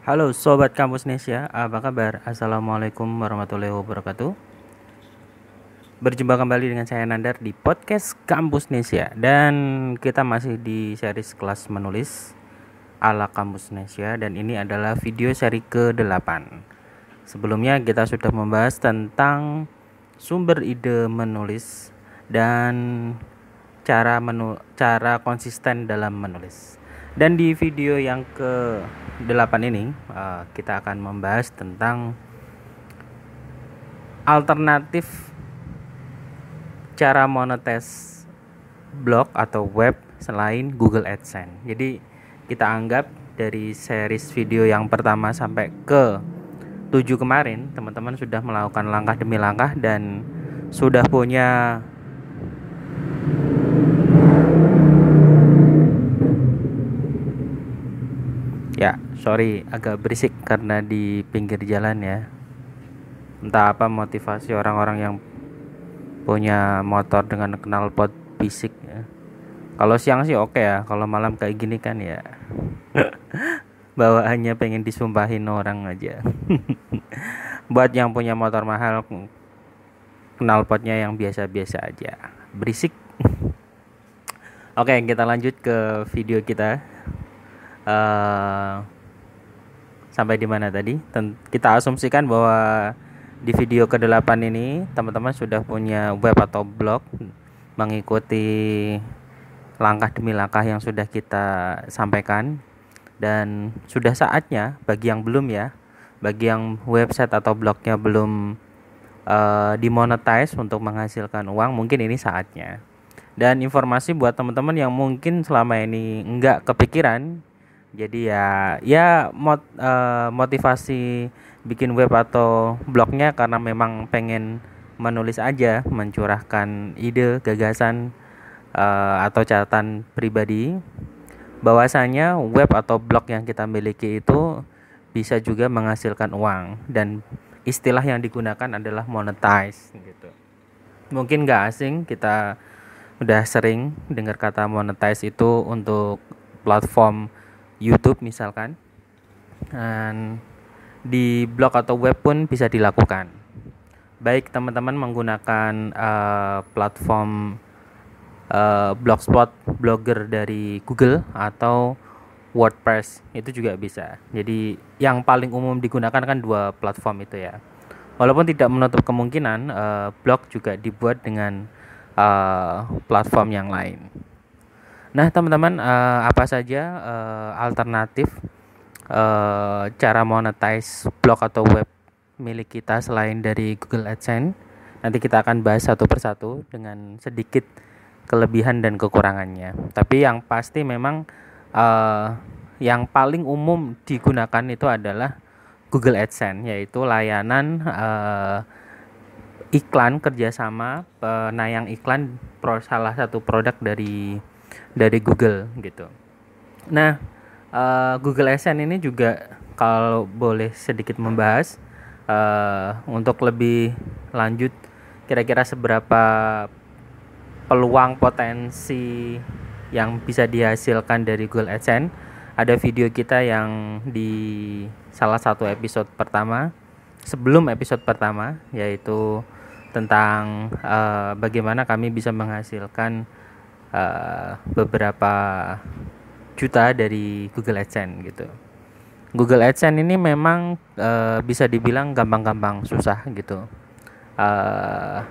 Halo Sobat Kampus Nesia, apa kabar? Assalamualaikum warahmatullahi wabarakatuh. Berjumpa kembali dengan saya Nandar di podcast Kampus Nesia Dan kita masih di series kelas menulis ala Kampus Nesia Dan ini adalah video seri ke-8 Sebelumnya kita sudah membahas tentang sumber ide menulis Dan cara menu cara konsisten dalam menulis dan di video yang ke-8 ini uh, kita akan membahas tentang alternatif cara monetis blog atau web selain Google AdSense. Jadi kita anggap dari series video yang pertama sampai ke 7 kemarin teman-teman sudah melakukan langkah demi langkah dan sudah punya Ya, sorry agak berisik karena di pinggir jalan ya. Entah apa motivasi orang-orang yang punya motor dengan knalpot fisik ya. Kalau siang sih oke ya, kalau malam kayak gini kan ya bawaannya pengen disumpahin orang aja. Buat yang punya motor mahal knalpotnya yang biasa-biasa aja. Berisik. Oke, kita lanjut ke video kita uh, sampai di mana tadi? Kita asumsikan bahwa di video ke-8 ini teman-teman sudah punya web atau blog mengikuti langkah demi langkah yang sudah kita sampaikan dan sudah saatnya bagi yang belum ya, bagi yang website atau blognya belum uh, dimonetize untuk menghasilkan uang, mungkin ini saatnya. Dan informasi buat teman-teman yang mungkin selama ini enggak kepikiran jadi ya ya mot, uh, motivasi bikin web atau blognya karena memang pengen menulis aja mencurahkan ide gagasan uh, atau catatan pribadi. Bahwasanya web atau blog yang kita miliki itu bisa juga menghasilkan uang dan istilah yang digunakan adalah monetize gitu. Mungkin gak asing kita udah sering dengar kata monetize itu untuk platform YouTube misalkan dan di blog atau web pun bisa dilakukan. Baik teman-teman menggunakan uh, platform uh, blogspot blogger dari Google atau WordPress itu juga bisa. Jadi yang paling umum digunakan kan dua platform itu ya. Walaupun tidak menutup kemungkinan uh, blog juga dibuat dengan uh, platform yang lain Nah, teman-teman, uh, apa saja uh, alternatif uh, cara monetize blog atau web milik kita selain dari Google AdSense? Nanti kita akan bahas satu persatu dengan sedikit kelebihan dan kekurangannya. Tapi yang pasti memang uh, yang paling umum digunakan itu adalah Google AdSense, yaitu layanan uh, iklan kerjasama penayang iklan salah satu produk dari dari Google gitu. Nah, uh, Google AdSense ini juga kalau boleh sedikit membahas uh, untuk lebih lanjut kira-kira seberapa peluang potensi yang bisa dihasilkan dari Google AdSense. Ada video kita yang di salah satu episode pertama sebelum episode pertama yaitu tentang uh, bagaimana kami bisa menghasilkan uh, beberapa juta dari Google AdSense gitu. Google AdSense ini memang uh, bisa dibilang gampang-gampang susah gitu. Uh,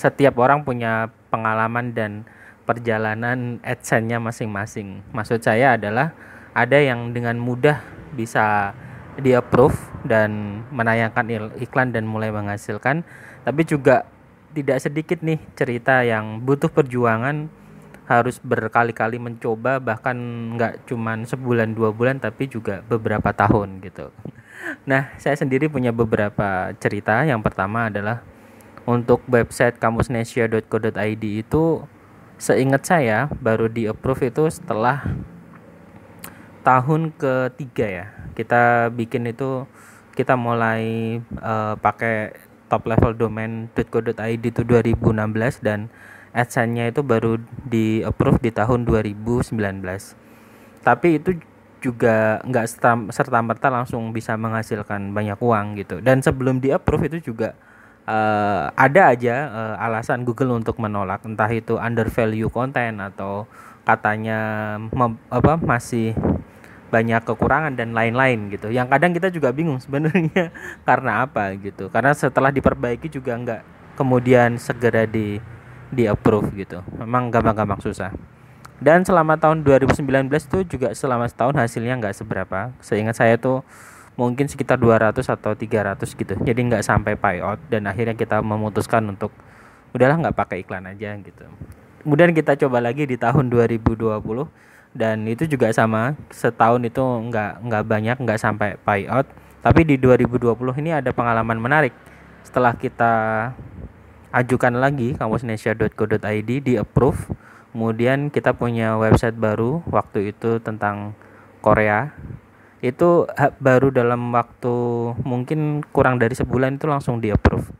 setiap orang punya pengalaman dan perjalanan AdSense-nya masing-masing. Maksud saya adalah ada yang dengan mudah bisa di approve dan menayangkan iklan dan mulai menghasilkan, tapi juga tidak sedikit nih cerita yang butuh perjuangan harus berkali-kali mencoba bahkan nggak cuman sebulan dua bulan tapi juga beberapa tahun gitu. Nah saya sendiri punya beberapa cerita. Yang pertama adalah untuk website kamusnesia.co.id itu seingat saya baru di approve itu setelah tahun ketiga ya kita bikin itu kita mulai uh, pakai top level domain.co.id itu 2016 dan AdSense-nya itu baru di approve di tahun 2019. Tapi itu juga nggak serta merta langsung bisa menghasilkan banyak uang gitu. Dan sebelum di approve itu juga uh, ada aja uh, alasan Google untuk menolak. Entah itu under value content atau katanya apa masih banyak kekurangan dan lain-lain gitu. Yang kadang kita juga bingung sebenarnya karena apa gitu. Karena setelah diperbaiki juga nggak kemudian segera di di approve gitu. Memang gampang-gampang susah. Dan selama tahun 2019 itu juga selama setahun hasilnya nggak seberapa. Seingat saya tuh mungkin sekitar 200 atau 300 gitu. Jadi nggak sampai payout dan akhirnya kita memutuskan untuk udahlah nggak pakai iklan aja gitu. Kemudian kita coba lagi di tahun 2020 dan itu juga sama setahun itu nggak nggak banyak nggak sampai payout tapi di 2020 ini ada pengalaman menarik. Setelah kita ajukan lagi kamusnesia.co.id di approve kemudian kita punya website baru waktu itu tentang Korea. Itu baru dalam waktu mungkin kurang dari sebulan itu langsung di approve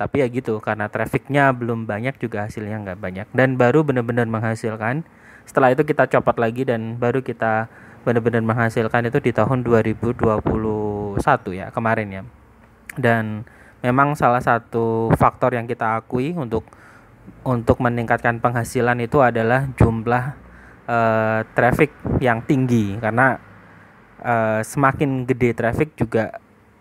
tapi ya gitu karena trafficnya belum banyak juga hasilnya nggak banyak. Dan baru benar-benar menghasilkan. Setelah itu kita copot lagi dan baru kita benar-benar menghasilkan itu di tahun 2021 ya kemarin ya. Dan memang salah satu faktor yang kita akui untuk untuk meningkatkan penghasilan itu adalah jumlah uh, traffic yang tinggi karena uh, semakin gede traffic juga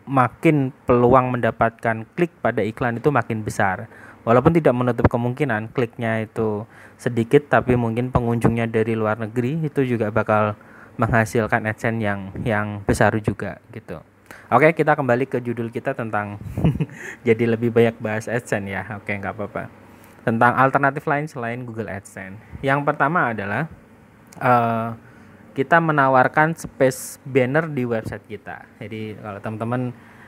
makin peluang mendapatkan klik pada iklan itu makin besar. Walaupun tidak menutup kemungkinan kliknya itu sedikit tapi mungkin pengunjungnya dari luar negeri itu juga bakal menghasilkan AdSense yang yang besar juga gitu. Oke, kita kembali ke judul kita tentang jadi lebih banyak bahas AdSense ya. Oke, nggak apa-apa tentang alternatif lain selain Google AdSense. Yang pertama adalah uh, kita menawarkan space banner di website kita. Jadi kalau teman-teman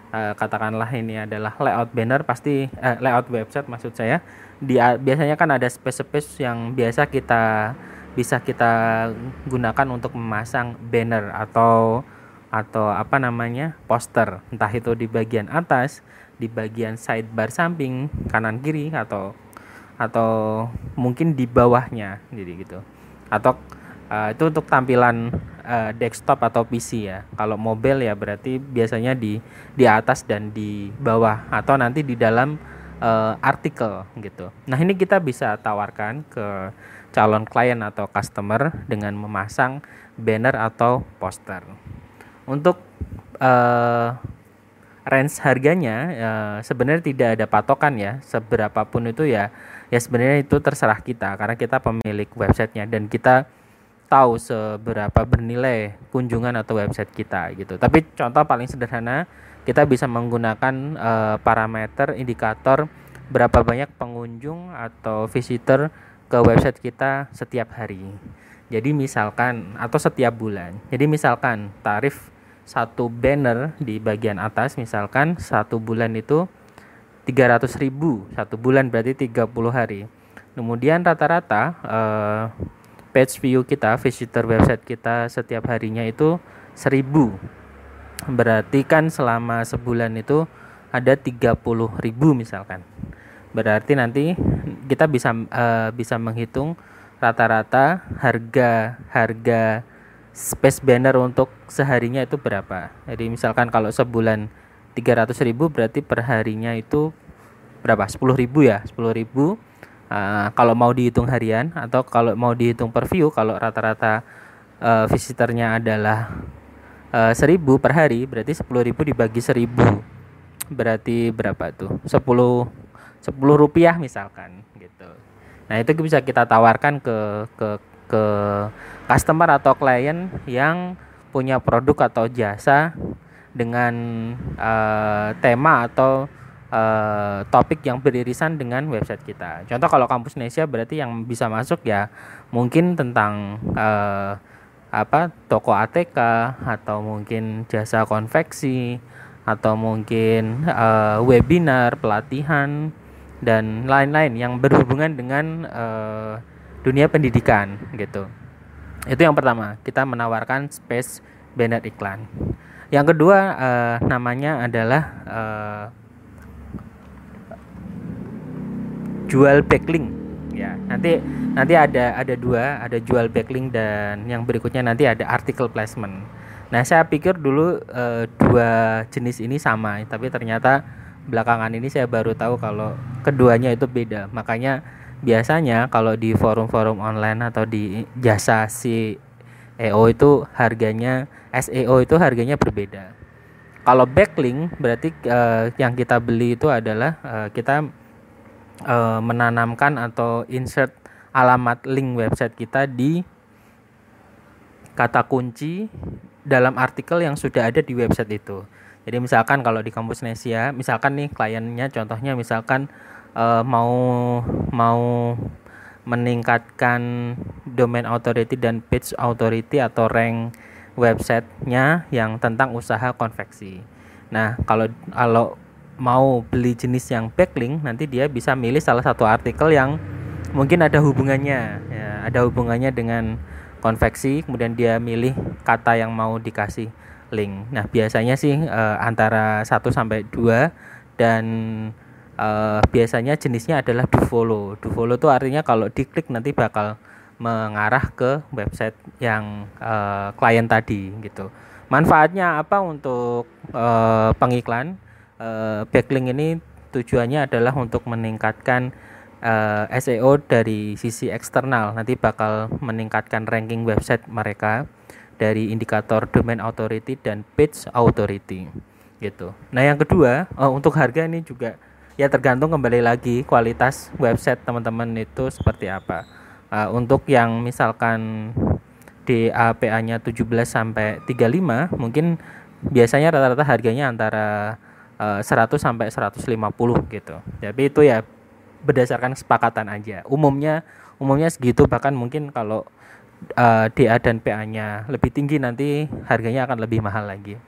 uh, katakanlah ini adalah layout banner pasti uh, layout website maksud saya di biasanya kan ada space-space yang biasa kita bisa kita gunakan untuk memasang banner atau atau apa namanya poster. Entah itu di bagian atas di bagian sidebar samping kanan kiri atau atau mungkin di bawahnya jadi gitu. Atau uh, itu untuk tampilan uh, desktop atau PC ya. Kalau mobile ya berarti biasanya di di atas dan di bawah atau nanti di dalam uh, artikel gitu. Nah ini kita bisa tawarkan ke calon klien atau customer dengan memasang banner atau poster untuk uh, range harganya uh, sebenarnya tidak ada patokan ya seberapapun itu ya ya sebenarnya itu terserah kita karena kita pemilik websitenya dan kita tahu seberapa bernilai kunjungan atau website kita gitu. Tapi contoh paling sederhana kita bisa menggunakan uh, parameter indikator berapa banyak pengunjung atau visitor ke website kita setiap hari. Jadi misalkan atau setiap bulan. Jadi misalkan tarif satu banner di bagian atas misalkan satu bulan itu 300 ribu satu bulan berarti 30 hari. Kemudian rata-rata uh, page view kita visitor website kita setiap harinya itu 1000 berarti kan selama sebulan itu ada 30 ribu misalkan. Berarti nanti kita bisa uh, bisa menghitung rata-rata harga harga space banner untuk seharinya itu berapa? Jadi misalkan kalau sebulan 300 ribu berarti perharinya itu berapa? 10 ribu ya? 10 ribu. Uh, kalau mau dihitung harian atau kalau mau dihitung per view kalau rata-rata uh, visitornya adalah uh, 1000 per hari berarti 10 ribu dibagi 1000 berarti berapa tuh? 10 10 rupiah misalkan gitu. Nah itu bisa kita tawarkan ke ke ke customer atau klien yang punya produk atau jasa dengan uh, tema atau uh, topik yang beririsan dengan website kita. Contoh kalau kampus Indonesia berarti yang bisa masuk ya mungkin tentang uh, apa toko ATK atau mungkin jasa konveksi atau mungkin uh, webinar, pelatihan dan lain-lain yang berhubungan dengan uh, dunia pendidikan gitu. Itu yang pertama, kita menawarkan space banner iklan. Yang kedua uh, namanya adalah uh, jual backlink ya. nanti nanti ada ada dua ada jual backlink dan yang berikutnya nanti ada article placement nah saya pikir dulu uh, dua jenis ini sama tapi ternyata belakangan ini saya baru tahu kalau keduanya itu beda makanya biasanya kalau di forum-forum online atau di jasa si EO itu harganya SEO itu harganya berbeda kalau backlink berarti uh, yang kita beli itu adalah uh, kita uh, menanamkan atau insert alamat link website kita di kata kunci dalam artikel yang sudah ada di website itu. Jadi misalkan kalau di kampus Nesia, misalkan nih kliennya contohnya misalkan uh, mau mau meningkatkan domain authority dan page authority atau rank websitenya yang tentang usaha konveksi. Nah, kalau kalau mau beli jenis yang backlink nanti dia bisa milih salah satu artikel yang mungkin ada hubungannya ya ada hubungannya dengan konveksi kemudian dia milih kata yang mau dikasih link nah biasanya sih uh, antara 1 sampai 2 dan uh, biasanya jenisnya adalah do follow itu artinya kalau diklik nanti bakal mengarah ke website yang uh, klien tadi gitu manfaatnya apa untuk uh, pengiklan uh, backlink ini tujuannya adalah untuk meningkatkan uh, SEO dari sisi eksternal. Nanti bakal meningkatkan ranking website mereka dari indikator domain authority dan page authority gitu. Nah, yang kedua, uh, untuk harga ini juga ya tergantung kembali lagi kualitas website teman-teman itu seperti apa. Uh, untuk yang misalkan DAPA-nya 17 sampai 35 mungkin biasanya rata-rata harganya antara 100 eh, sampai 150 gitu. Jadi itu ya berdasarkan kesepakatan aja. Umumnya umumnya segitu bahkan mungkin kalau uh, eh, DA dan PA-nya lebih tinggi nanti harganya akan lebih mahal lagi.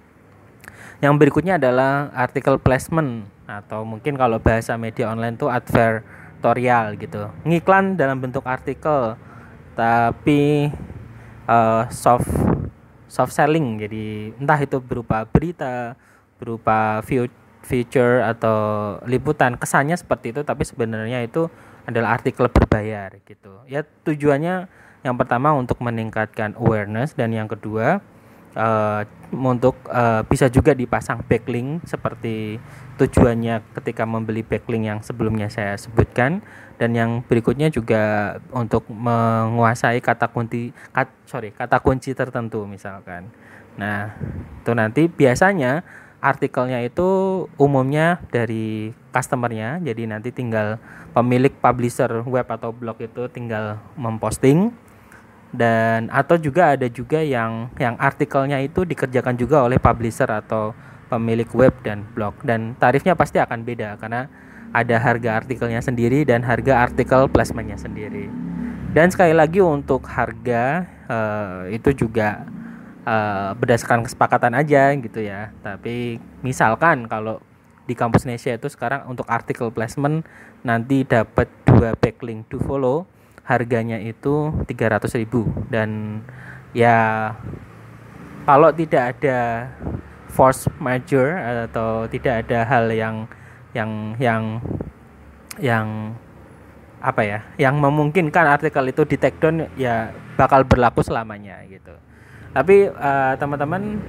Yang berikutnya adalah artikel placement atau mungkin kalau bahasa media online itu advertorial gitu. Ngiklan dalam bentuk artikel tapi uh, soft soft selling. Jadi entah itu berupa berita, berupa feature atau liputan. Kesannya seperti itu tapi sebenarnya itu adalah artikel berbayar gitu. Ya tujuannya yang pertama untuk meningkatkan awareness dan yang kedua uh, untuk uh, bisa juga dipasang backlink seperti tujuannya ketika membeli backlink yang sebelumnya saya sebutkan. Dan yang berikutnya juga untuk menguasai kata kunci kat, sorry kata kunci tertentu misalkan. Nah itu nanti biasanya artikelnya itu umumnya dari customernya. Jadi nanti tinggal pemilik publisher web atau blog itu tinggal memposting dan atau juga ada juga yang yang artikelnya itu dikerjakan juga oleh publisher atau pemilik web dan blog dan tarifnya pasti akan beda karena ada harga artikelnya sendiri dan harga artikel placementnya sendiri dan sekali lagi untuk harga uh, itu juga uh, berdasarkan kesepakatan aja gitu ya. Tapi misalkan kalau di kampus Indonesia itu sekarang untuk artikel placement nanti dapat dua backlink to follow harganya itu 300.000 dan ya kalau tidak ada force major atau tidak ada hal yang yang yang yang apa ya yang memungkinkan artikel itu di take down ya bakal berlaku selamanya gitu. Tapi uh, teman-teman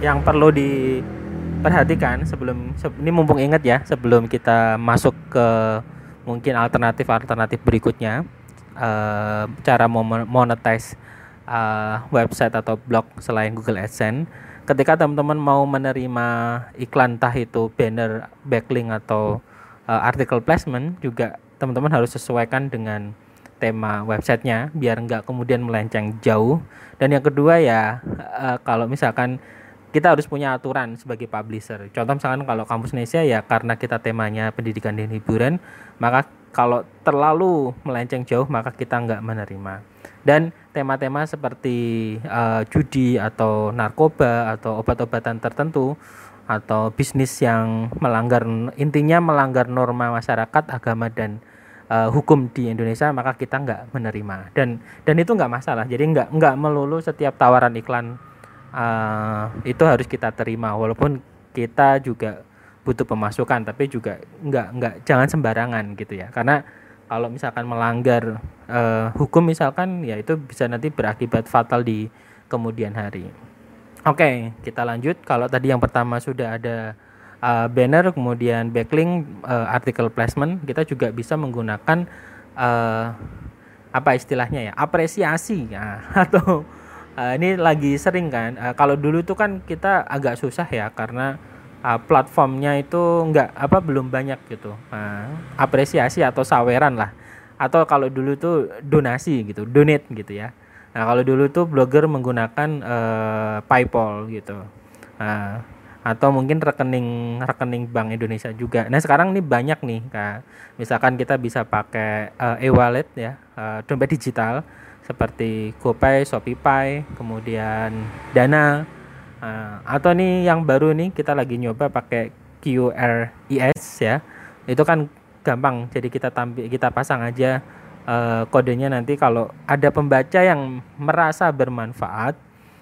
yang perlu diperhatikan sebelum ini mumpung ingat ya sebelum kita masuk ke mungkin alternatif-alternatif berikutnya uh, cara monetize uh, website atau blog selain Google AdSense. Ketika teman-teman mau menerima iklan tah itu banner backlink atau uh, article placement juga teman-teman harus sesuaikan dengan tema websitenya biar nggak kemudian melenceng jauh. Dan yang kedua ya uh, kalau misalkan kita harus punya aturan sebagai publisher. Contoh misalkan kalau kampus Indonesia ya karena kita temanya pendidikan dan hiburan maka kalau terlalu melenceng jauh maka kita nggak menerima. Dan tema-tema seperti uh, judi atau narkoba atau obat-obatan tertentu atau bisnis yang melanggar intinya melanggar norma masyarakat agama dan uh, hukum di Indonesia maka kita nggak menerima. Dan dan itu nggak masalah. Jadi nggak nggak melulu setiap tawaran iklan uh, itu harus kita terima. Walaupun kita juga butuh pemasukan tapi juga nggak nggak jangan sembarangan gitu ya karena kalau misalkan melanggar uh, hukum misalkan ya itu bisa nanti berakibat fatal di kemudian hari. Oke, kita lanjut. Kalau tadi yang pertama sudah ada uh, banner, kemudian backlink, uh, artikel placement, kita juga bisa menggunakan uh, apa istilahnya ya, apresiasi ya atau uh, ini lagi sering kan. Uh, kalau dulu tuh kan kita agak susah ya karena uh, platformnya itu enggak apa belum banyak gitu. Uh, apresiasi atau saweran lah. Atau kalau dulu tuh donasi gitu donate gitu ya. Nah kalau dulu tuh blogger menggunakan uh, PayPal gitu. Uh, atau mungkin rekening rekening Bank Indonesia juga. Nah sekarang nih banyak nih, kak. Misalkan kita bisa pakai uh, e-wallet ya, uh, dompet digital seperti GoPay, ShopeePay, kemudian Dana, Uh, atau nih yang baru nih kita lagi nyoba pakai QRIS ya. Itu kan gampang. Jadi kita tampil kita pasang aja uh, kodenya nanti kalau ada pembaca yang merasa bermanfaat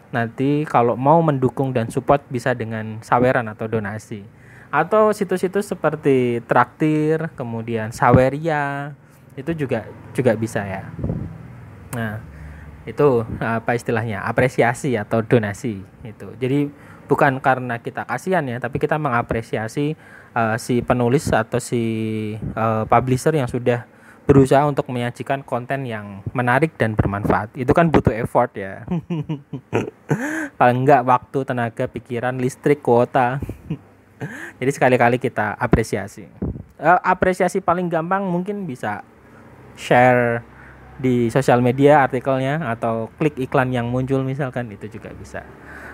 nanti kalau mau mendukung dan support bisa dengan saweran atau donasi. Atau situs-situs seperti Traktir, kemudian Saweria itu juga juga bisa ya. Nah, itu apa istilahnya apresiasi atau donasi itu jadi bukan karena kita kasihan ya tapi kita mengapresiasi uh, si penulis atau si uh, publisher yang sudah berusaha untuk menyajikan konten yang menarik dan bermanfaat. Itu kan butuh effort ya. Paling enggak waktu tenaga pikiran listrik kuota. Jadi sekali-kali kita apresiasi. Uh, apresiasi paling gampang mungkin bisa share di sosial media artikelnya atau klik iklan yang muncul misalkan itu juga bisa.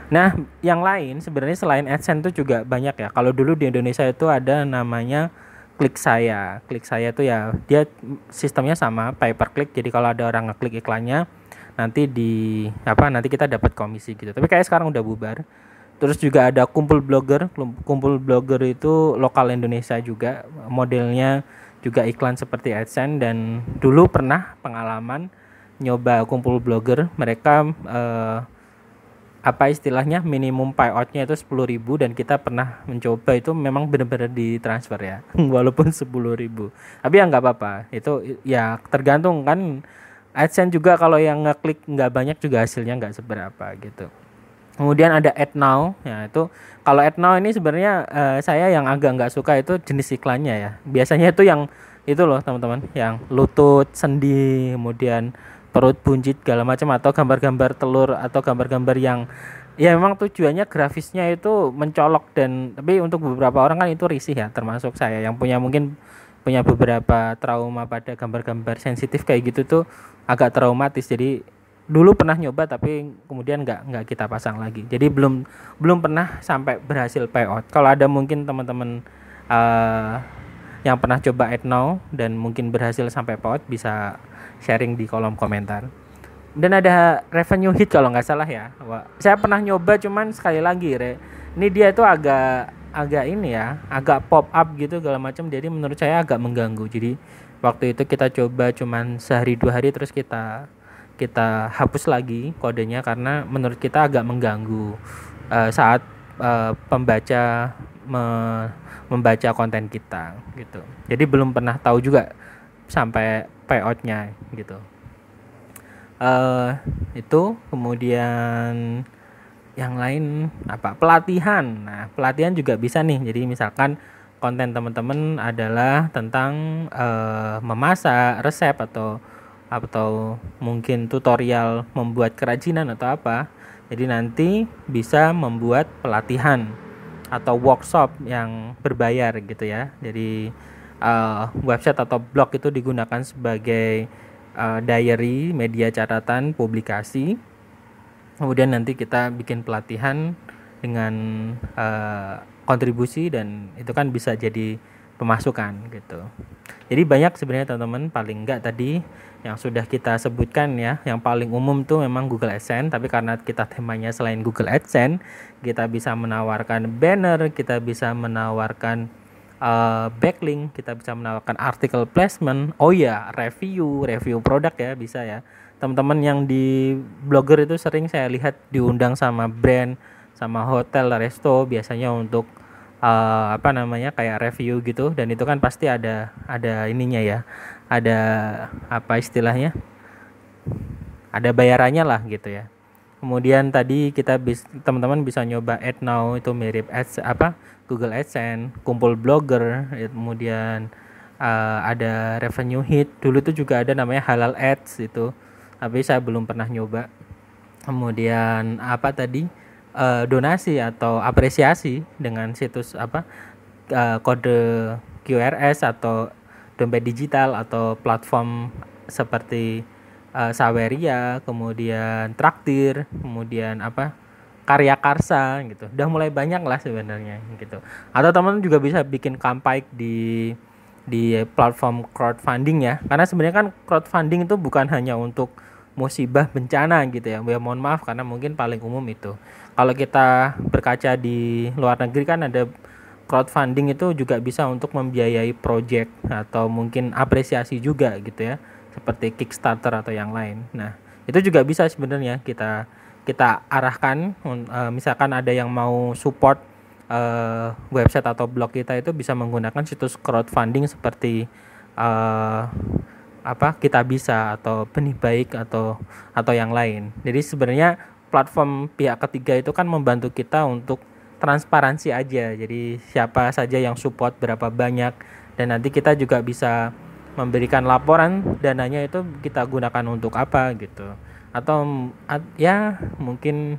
Nah, yang lain sebenarnya selain AdSense itu juga banyak ya. Kalau dulu di Indonesia itu ada namanya klik saya. Klik saya itu ya dia sistemnya sama pay per click. Jadi kalau ada orang ngeklik iklannya nanti di apa nanti kita dapat komisi gitu. Tapi kayak sekarang udah bubar. Terus juga ada kumpul blogger. Kumpul blogger itu lokal Indonesia juga modelnya juga iklan seperti AdSense dan dulu pernah pengalaman nyoba kumpul blogger. Mereka eh, apa istilahnya minimum payoutnya itu 10.000 dan kita pernah mencoba. Itu memang benar-benar ditransfer ya walaupun 10.000 tapi ya nggak apa-apa. Itu ya tergantung kan. AdSense juga kalau yang ngeklik nggak banyak juga hasilnya nggak seberapa gitu kemudian ada Ad Now ya itu kalau Ad Now ini sebenarnya uh, saya yang agak nggak suka itu jenis iklannya ya. Biasanya itu yang itu loh teman-teman, yang lutut, sendi, kemudian perut buncit segala macam atau gambar-gambar telur atau gambar-gambar yang ya memang tujuannya grafisnya itu mencolok dan tapi untuk beberapa orang kan itu risih ya termasuk saya yang punya mungkin punya beberapa trauma pada gambar-gambar sensitif kayak gitu tuh agak traumatis jadi dulu pernah nyoba tapi kemudian nggak nggak kita pasang lagi. Jadi belum belum pernah sampai berhasil payout. Kalau ada mungkin teman-teman uh, yang pernah coba now dan mungkin berhasil sampai payout bisa sharing di kolom komentar. Dan ada revenue hit kalau nggak salah ya. Saya pernah nyoba cuman sekali lagi re ini dia itu agak agak ini ya agak pop up gitu segala macam. Jadi menurut saya agak mengganggu. Jadi waktu itu kita coba cuman sehari dua hari terus kita kita hapus lagi kodenya karena menurut kita agak mengganggu uh, saat uh, pembaca me membaca konten kita gitu. Jadi belum pernah tahu juga sampai payoutnya gitu. Uh, itu kemudian yang lain apa pelatihan. Nah pelatihan juga bisa nih. Jadi misalkan konten teman-teman adalah tentang uh, memasak resep atau atau mungkin tutorial membuat kerajinan atau apa. Jadi nanti bisa membuat pelatihan atau workshop yang berbayar gitu ya. Jadi uh, website atau blog itu digunakan sebagai uh, diary, media catatan, publikasi. Kemudian nanti kita bikin pelatihan dengan uh, kontribusi dan itu kan bisa jadi pemasukan gitu. Jadi banyak sebenarnya teman-teman paling enggak tadi yang sudah kita sebutkan ya. Yang paling umum tuh memang Google AdSense tapi karena kita temanya selain Google AdSense kita bisa menawarkan banner kita bisa menawarkan uh, backlink kita bisa menawarkan artikel placement. Oh ya review review produk ya bisa ya. Teman-teman yang di blogger itu sering saya lihat diundang sama brand sama hotel resto biasanya untuk uh, apa namanya kayak review gitu. Dan itu kan pasti ada ada ininya ya. Ada apa istilahnya? Ada bayarannya lah gitu ya. Kemudian tadi kita bis teman-teman bisa nyoba ad now itu mirip ads apa Google AdSense kumpul blogger ya, kemudian uh, ada revenue hit. Dulu tuh juga ada namanya halal ads itu. Tapi saya belum pernah nyoba. Kemudian apa tadi uh, donasi atau apresiasi dengan situs apa uh, kode QRS atau dompet digital atau platform seperti uh, Saweria, kemudian Traktir, kemudian apa karya karsa gitu. Udah mulai banyak lah sebenarnya gitu. Atau teman juga bisa bikin kampanye di di platform crowdfunding ya. Karena sebenarnya kan crowdfunding itu bukan hanya untuk musibah bencana gitu ya. Ya mohon maaf karena mungkin paling umum itu kalau kita berkaca di luar negeri kan ada crowdfunding itu juga bisa untuk membiayai project atau mungkin apresiasi juga gitu ya seperti Kickstarter atau yang lain. Nah, itu juga bisa sebenarnya kita kita arahkan uh, misalkan ada yang mau support uh, website atau blog kita itu bisa menggunakan situs crowdfunding seperti uh, apa kita bisa atau benih baik atau atau yang lain. Jadi sebenarnya platform pihak ketiga itu kan membantu kita untuk transparansi aja. Jadi siapa saja yang support berapa banyak dan nanti kita juga bisa memberikan laporan dananya itu kita gunakan untuk apa gitu. Atau ya mungkin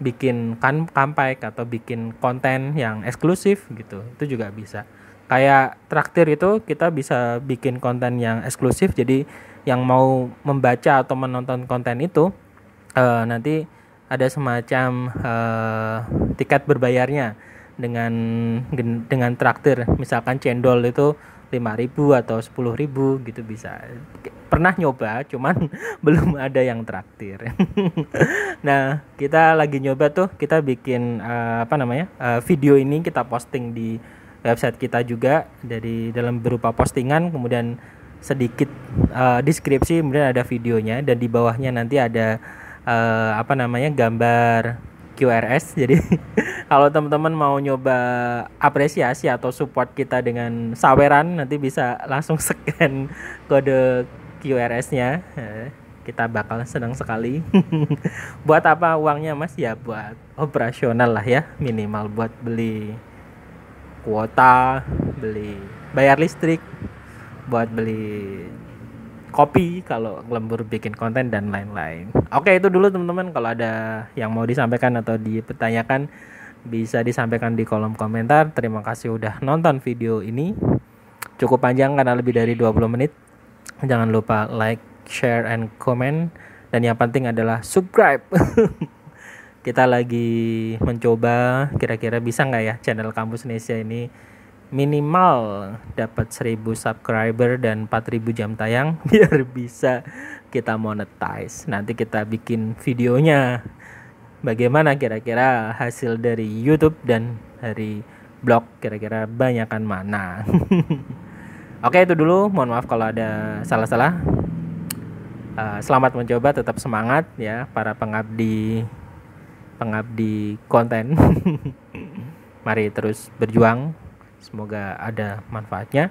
bikin kan atau bikin konten yang eksklusif gitu. Itu juga bisa. Kayak traktir itu kita bisa bikin konten yang eksklusif jadi yang mau membaca atau menonton konten itu uh, nanti ada semacam uh, tiket berbayarnya dengan dengan traktir. Misalkan cendol itu 5000 atau 10.000 gitu bisa. Pernah nyoba cuman belum ada yang traktir. Nah kita lagi nyoba tuh kita bikin uh, apa namanya uh, video ini kita posting di website kita juga dari dalam berupa postingan kemudian sedikit uh, deskripsi kemudian ada videonya dan di bawahnya nanti ada uh, apa namanya gambar QRS jadi kalau teman-teman mau nyoba apresiasi atau support kita dengan saweran nanti bisa langsung scan kode QRS-nya eh, kita bakal senang sekali. Buat apa uangnya mas? Ya buat operasional lah ya. Minimal buat beli kuota beli bayar listrik buat beli kopi kalau lembur bikin konten dan lain-lain. Oke itu dulu teman-teman kalau ada yang mau disampaikan atau dipertanyakan bisa disampaikan di kolom komentar. Terima kasih udah nonton video ini. Cukup panjang karena lebih dari 20 menit. Jangan lupa like, share, and comment. Dan yang penting adalah subscribe. Kita lagi mencoba kira-kira bisa nggak ya channel Kampus Indonesia ini minimal dapat 1000 subscriber dan 4000 jam tayang biar bisa kita monetize. Nanti kita bikin videonya bagaimana kira-kira hasil dari YouTube dan dari blog kira-kira banyakkan mana. Oke itu dulu, mohon maaf kalau ada salah-salah. Uh, selamat mencoba, tetap semangat ya para pengabdi pengabdi konten. Mari terus berjuang Semoga ada manfaatnya.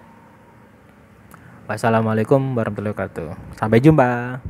Wassalamualaikum warahmatullahi wabarakatuh. Sampai jumpa.